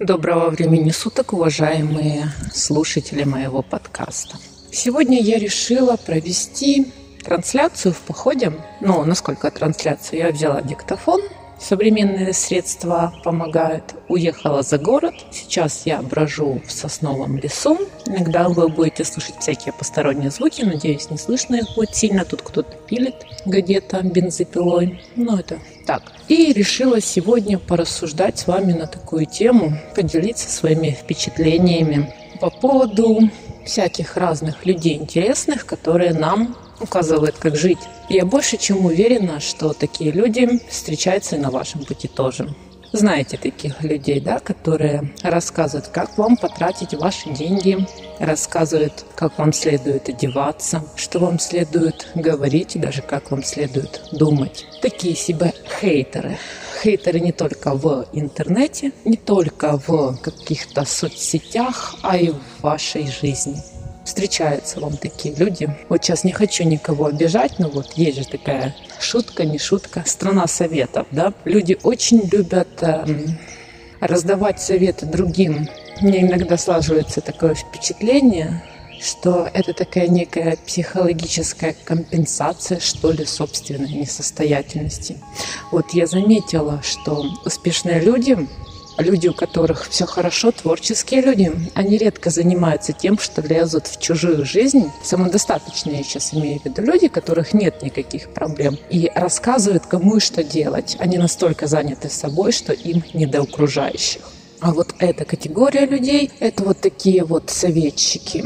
Доброго времени суток, уважаемые слушатели моего подкаста. Сегодня я решила провести трансляцию в походе. Ну, насколько трансляцию? Я взяла диктофон, Современные средства помогают. Уехала за город. Сейчас я брожу в сосновом лесу. Иногда вы будете слышать всякие посторонние звуки. Надеюсь, не слышно их будет сильно. Тут кто-то пилит где-то бензопилой. Ну, это так. И решила сегодня порассуждать с вами на такую тему, поделиться своими впечатлениями по поводу всяких разных людей интересных, которые нам указывает, как жить. Я больше чем уверена, что такие люди встречаются и на вашем пути тоже. Знаете таких людей, да, которые рассказывают, как вам потратить ваши деньги, рассказывают, как вам следует одеваться, что вам следует говорить и даже как вам следует думать. Такие себе хейтеры. Хейтеры не только в интернете, не только в каких-то соцсетях, а и в вашей жизни встречаются вам такие люди. Вот сейчас не хочу никого обижать, но вот есть же такая шутка, не шутка, страна советов, да. Люди очень любят э, раздавать советы другим. Мне иногда слаживается такое впечатление, что это такая некая психологическая компенсация, что ли, собственной несостоятельности. Вот я заметила, что успешные люди люди, у которых все хорошо, творческие люди, они редко занимаются тем, что лезут в чужую жизнь. Самодостаточные, я сейчас имею в виду, люди, у которых нет никаких проблем, и рассказывают, кому и что делать. Они настолько заняты собой, что им не до окружающих. А вот эта категория людей – это вот такие вот советчики.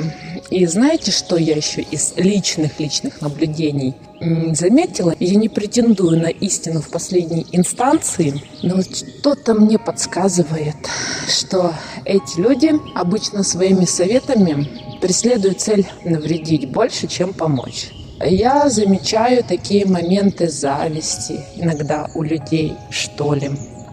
И знаете, что я еще из личных-личных наблюдений заметила? Я не претендую на истину в последней инстанции, но вот что-то мне подсказывает, что эти люди обычно своими советами преследуют цель навредить больше, чем помочь. Я замечаю такие моменты зависти иногда у людей, что ли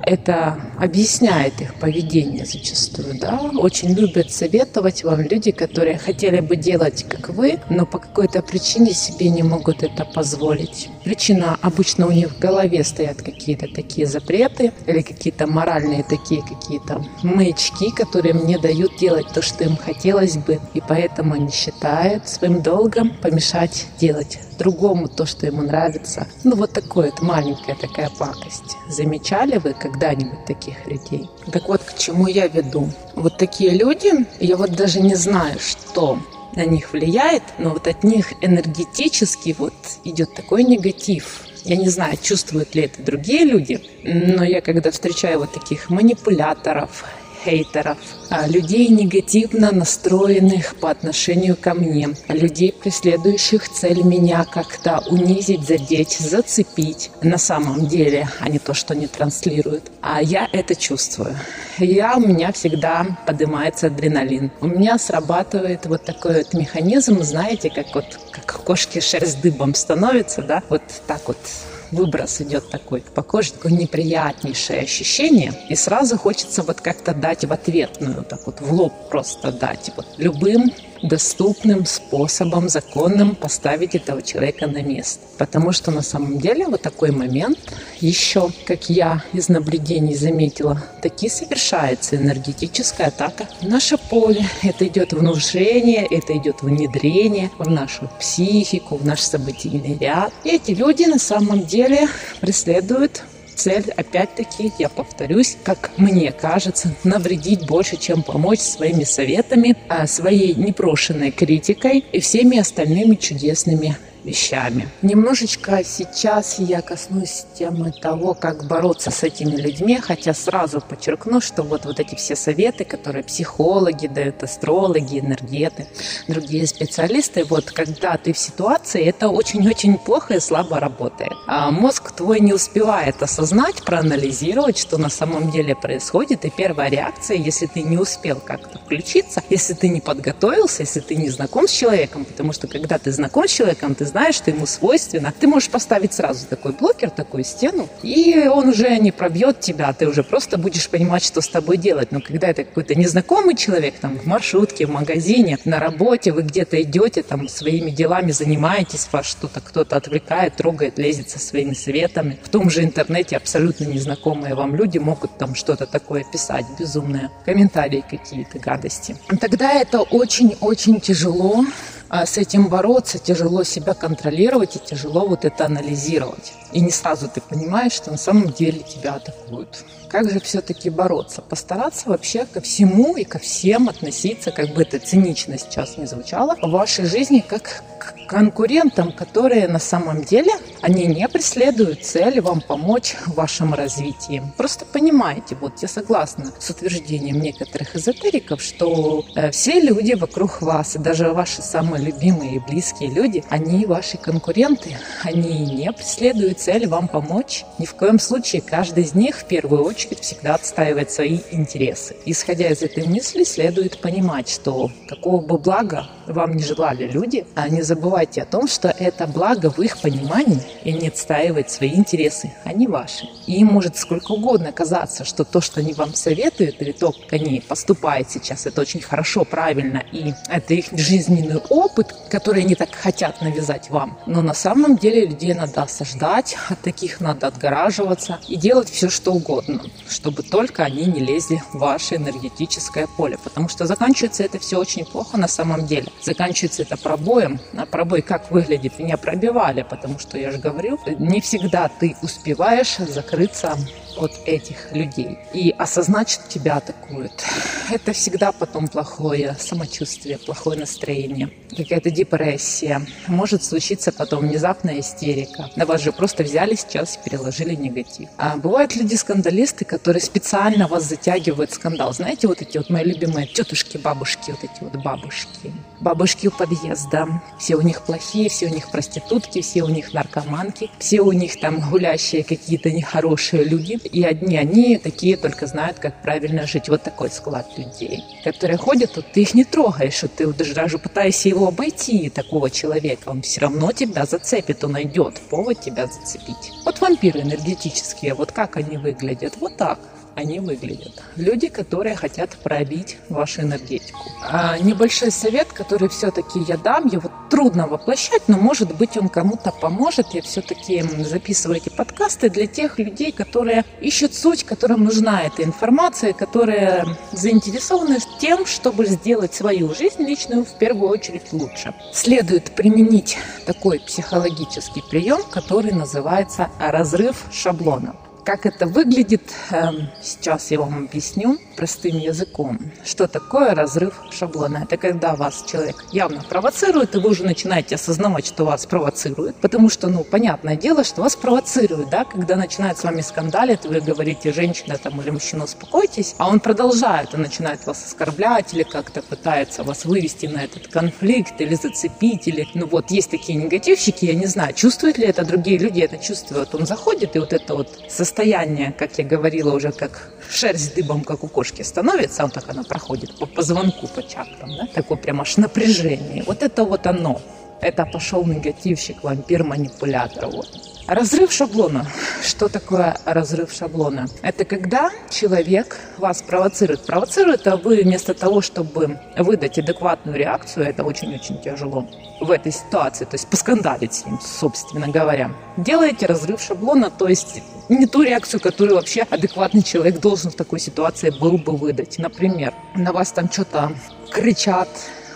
это объясняет их поведение зачастую, да. Очень любят советовать вам люди, которые хотели бы делать, как вы, но по какой-то причине себе не могут это позволить. Причина обычно у них в голове стоят какие-то такие запреты или какие-то моральные такие какие-то маячки, которые мне дают делать то, что им хотелось бы, и поэтому они считают своим долгом помешать делать другому то, что ему нравится. Ну, вот такое вот маленькая такая пакость. Замечали вы когда-нибудь таких людей? Так вот, к чему я веду. Вот такие люди, я вот даже не знаю, что на них влияет, но вот от них энергетически вот идет такой негатив. Я не знаю, чувствуют ли это другие люди, но я когда встречаю вот таких манипуляторов, хейтеров, а, людей негативно настроенных по отношению ко мне, людей, преследующих цель меня как-то унизить, задеть, зацепить. На самом деле, а не то, что не транслируют. А я это чувствую. Я, у меня всегда поднимается адреналин. У меня срабатывает вот такой вот механизм, знаете, как вот как кошки шерсть дыбом становится, да, вот так вот выброс идет такой по такое неприятнейшее ощущение, и сразу хочется вот как-то дать в ответную, так вот в лоб просто дать, вот любым доступным способом, законным поставить этого человека на место. Потому что на самом деле вот такой момент еще, как я из наблюдений заметила, таки совершается энергетическая атака наше поле. Это идет внушение, это идет внедрение в нашу психику, в наш событийный ряд. И эти люди на самом деле преследуют цель, опять-таки, я повторюсь, как мне кажется, навредить больше, чем помочь своими советами, а своей непрошенной критикой и всеми остальными чудесными вещами. Немножечко сейчас я коснусь темы того, как бороться с этими людьми, хотя сразу подчеркну, что вот, вот эти все советы, которые психологи дают, астрологи, энергеты, другие специалисты, вот когда ты в ситуации, это очень-очень плохо и слабо работает. А мозг твой не успевает осознать, проанализировать, что на самом деле происходит, и первая реакция, если ты не успел как-то включиться, если ты не подготовился, если ты не знаком с человеком, потому что когда ты знаком с человеком, ты знаешь, что ему свойственно, ты можешь поставить сразу такой блокер, такую стену, и он уже не пробьет тебя, ты уже просто будешь понимать, что с тобой делать. Но когда это какой-то незнакомый человек, там, в маршрутке, в магазине, на работе, вы где-то идете, там, своими делами занимаетесь, вас что-то кто-то отвлекает, трогает, лезет со своими советами. В том же интернете абсолютно незнакомые вам люди могут там что-то такое писать, безумные комментарии какие-то, гадости. Тогда это очень-очень тяжело с этим бороться, тяжело себя контролировать и тяжело вот это анализировать. И не сразу ты понимаешь, что на самом деле тебя атакуют. Как же все-таки бороться? Постараться вообще ко всему и ко всем относиться, как бы это цинично сейчас не звучало, в вашей жизни как к конкурентам, которые на самом деле, они не преследуют цель вам помочь в вашем развитии. Просто понимаете, вот я согласна с утверждением некоторых эзотериков, что э, все люди вокруг вас, и даже ваши самые любимые и близкие люди, они ваши конкуренты, они не преследуют цель вам помочь. Ни в коем случае каждый из них в первую очередь всегда отстаивает свои интересы. Исходя из этой мысли, следует понимать, что какого бы блага вам не желали люди, они забывайте о том, что это благо в их понимании и не отстаивать свои интересы, а не ваши. И им может сколько угодно казаться, что то, что они вам советуют, или то, как они поступают сейчас, это очень хорошо, правильно, и это их жизненный опыт, который они так хотят навязать вам. Но на самом деле людей надо осаждать, от таких надо отгораживаться и делать все, что угодно, чтобы только они не лезли в ваше энергетическое поле, потому что заканчивается это все очень плохо на самом деле. Заканчивается это пробоем, а пробой как выглядит? Меня пробивали, потому что я же говорю, не всегда ты успеваешь закрыться от этих людей и осознать, что тебя атакуют. Это всегда потом плохое самочувствие, плохое настроение, какая-то депрессия. Может случиться потом внезапная истерика. На вас же просто взяли сейчас и переложили негатив. А бывают люди-скандалисты, которые специально вас затягивают в скандал. Знаете, вот эти вот мои любимые тетушки, бабушки, вот эти вот бабушки. Бабушки у подъезда. Все у них плохие, все у них проститутки, все у них наркоманки, все у них там гулящие какие-то нехорошие люди и одни они такие только знают, как правильно жить. Вот такой склад людей, которые ходят, вот ты их не трогаешь, вот ты даже пытаешься его обойти, такого человека, он все равно тебя зацепит, он найдет повод тебя зацепить. Вот вампиры энергетические, вот как они выглядят, вот так они выглядят. Люди, которые хотят пробить вашу энергетику. А небольшой совет, который все-таки я дам, его трудно воплощать, но может быть он кому-то поможет. Я все-таки записываю эти подкасты для тех людей, которые ищут суть, которым нужна эта информация, которые заинтересованы тем, чтобы сделать свою жизнь личную в первую очередь лучше. Следует применить такой психологический прием, который называется разрыв шаблона. Как это выглядит, эм, сейчас я вам объясню простым языком. Что такое разрыв шаблона? Это когда вас человек явно провоцирует, и вы уже начинаете осознавать, что вас провоцирует. Потому что, ну, понятное дело, что вас провоцирует, да, когда начинает с вами скандалить, вы говорите, женщина там или мужчина, успокойтесь, а он продолжает и начинает вас оскорблять или как-то пытается вас вывести на этот конфликт или зацепить, или, ну вот, есть такие негативщики, я не знаю, чувствуют ли это другие люди, это чувствуют. Он заходит, и вот это вот состояние, как я говорила уже, как шерсть дыбом, как у кошки становится, вот так она проходит по позвонку, по чакрам, да, такое прям аж напряжение. Вот это вот оно. Это пошел негативщик, вампир, манипулятор. Вот. Разрыв шаблона. Что такое разрыв шаблона? Это когда человек вас провоцирует. Провоцирует, а вы вместо того, чтобы выдать адекватную реакцию, это очень-очень тяжело в этой ситуации, то есть поскандалить с ним, собственно говоря, делаете разрыв шаблона, то есть не ту реакцию, которую вообще адекватный человек должен в такой ситуации был бы выдать. Например, на вас там что-то кричат,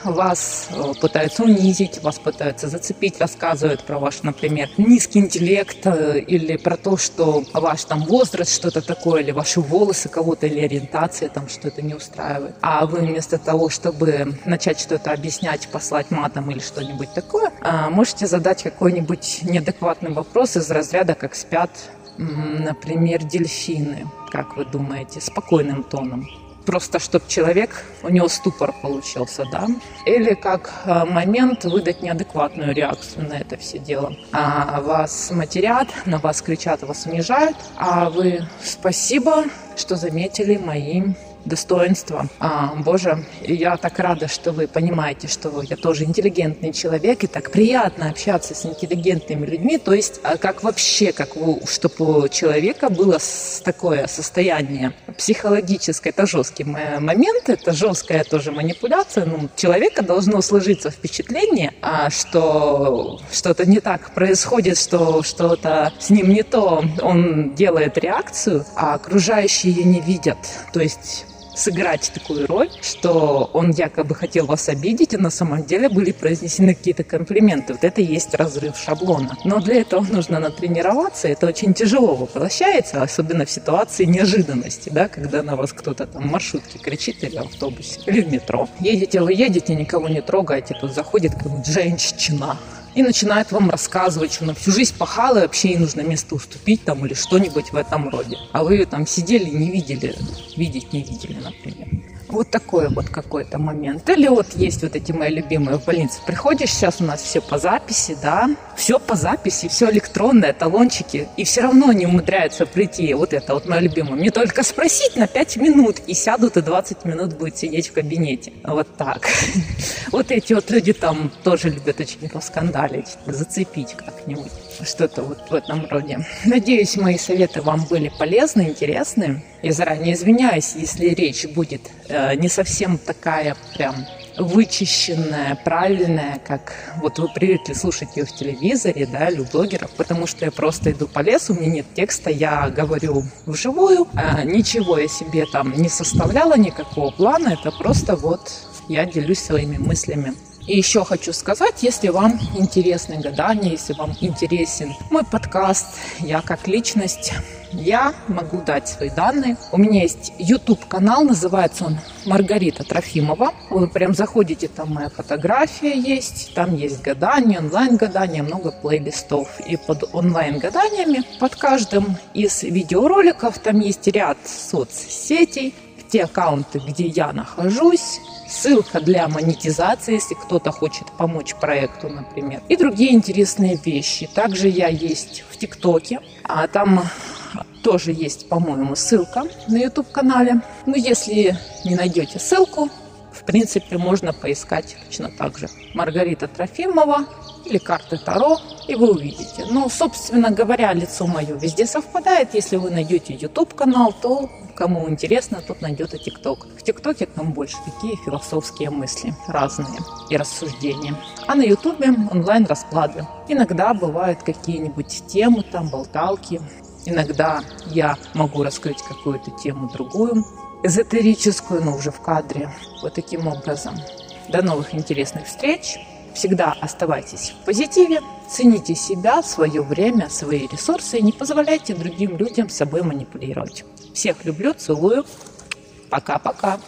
вас э, пытаются унизить, вас пытаются зацепить, рассказывают про ваш, например, низкий интеллект э, или про то, что ваш там возраст, что-то такое, или ваши волосы кого-то, или ориентация там что-то не устраивает. А вы вместо того, чтобы начать что-то объяснять, послать матом или что-нибудь такое, а, можете задать какой-нибудь неадекватный вопрос из разряда «как спят например, дельфины, как вы думаете, спокойным тоном просто чтобы человек, у него ступор получился, да, или как э, момент выдать неадекватную реакцию на это все дело. А вас матерят, на вас кричат, вас унижают, а вы спасибо, что заметили мои достоинства. А, Боже, я так рада, что вы понимаете, что я тоже интеллигентный человек, и так приятно общаться с интеллигентными людьми. То есть, а как вообще, как у, чтобы у человека было такое состояние психологическое, это жесткий момент, это жесткая тоже манипуляция. Ну, человека должно сложиться впечатление, а, что что-то не так происходит, что что-то с ним не то. Он делает реакцию, а окружающие ее не видят. То есть сыграть такую роль, что он якобы хотел вас обидеть, а на самом деле были произнесены какие-то комплименты. Вот это и есть разрыв шаблона. Но для этого нужно натренироваться, это очень тяжело воплощается, особенно в ситуации неожиданности, да, когда на вас кто-то там в маршрутке кричит или в автобусе, или в метро. Едете вы едете, никого не трогаете, тут заходит какая-нибудь женщина, и начинает вам рассказывать, что она всю жизнь пахала, и вообще ей нужно место уступить там или что-нибудь в этом роде. А вы там сидели и не видели, видеть не видели, например. Вот такой вот какой-то момент. Или вот есть вот эти мои любимые в больнице. Приходишь, сейчас у нас все по записи, да, все по записи, все электронное, талончики, и все равно не умудряются прийти. Вот это вот мое любимое. Мне только спросить на 5 минут, и сядут, и 20 минут будет сидеть в кабинете. Вот так. Вот эти вот люди там тоже любят очень поскандалить, зацепить как-нибудь. Что-то вот в этом роде. Надеюсь, мои советы вам были полезны, интересны. Я заранее извиняюсь, если речь будет э, не совсем такая прям вычищенная, правильная, как вот вы привыкли слушать ее в телевизоре, да, или у блогеров, потому что я просто иду по лесу, у меня нет текста, я говорю вживую, а ничего я себе там не составляла, никакого плана, это просто вот я делюсь своими мыслями. И еще хочу сказать, если вам интересны гадания, если вам интересен мой подкаст, я как личность, я могу дать свои данные. У меня есть YouTube канал, называется он Маргарита Трофимова. Вы прям заходите, там моя фотография есть, там есть гадания, онлайн-гадания, много плейлистов. И под онлайн-гаданиями, под каждым из видеороликов, там есть ряд соцсетей, те аккаунты, где я нахожусь, ссылка для монетизации, если кто-то хочет помочь проекту, например, и другие интересные вещи. Также я есть в ТикТоке, а там тоже есть, по-моему, ссылка на YouTube-канале. Но если не найдете ссылку, в принципе, можно поискать точно так же. Маргарита Трофимова или карты Таро, и вы увидите. Но, собственно говоря, лицо мое везде совпадает. Если вы найдете YouTube-канал, то кому интересно, тот найдет и ТикТок. В ТикТоке там больше такие философские мысли разные и рассуждения. А на Ютубе онлайн-расклады. Иногда бывают какие-нибудь темы, там болталки. Иногда я могу раскрыть какую-то тему другую, эзотерическую, но уже в кадре. Вот таким образом. До новых интересных встреч! Всегда оставайтесь в позитиве, цените себя, свое время, свои ресурсы и не позволяйте другим людям собой манипулировать. Всех люблю, целую. Пока-пока.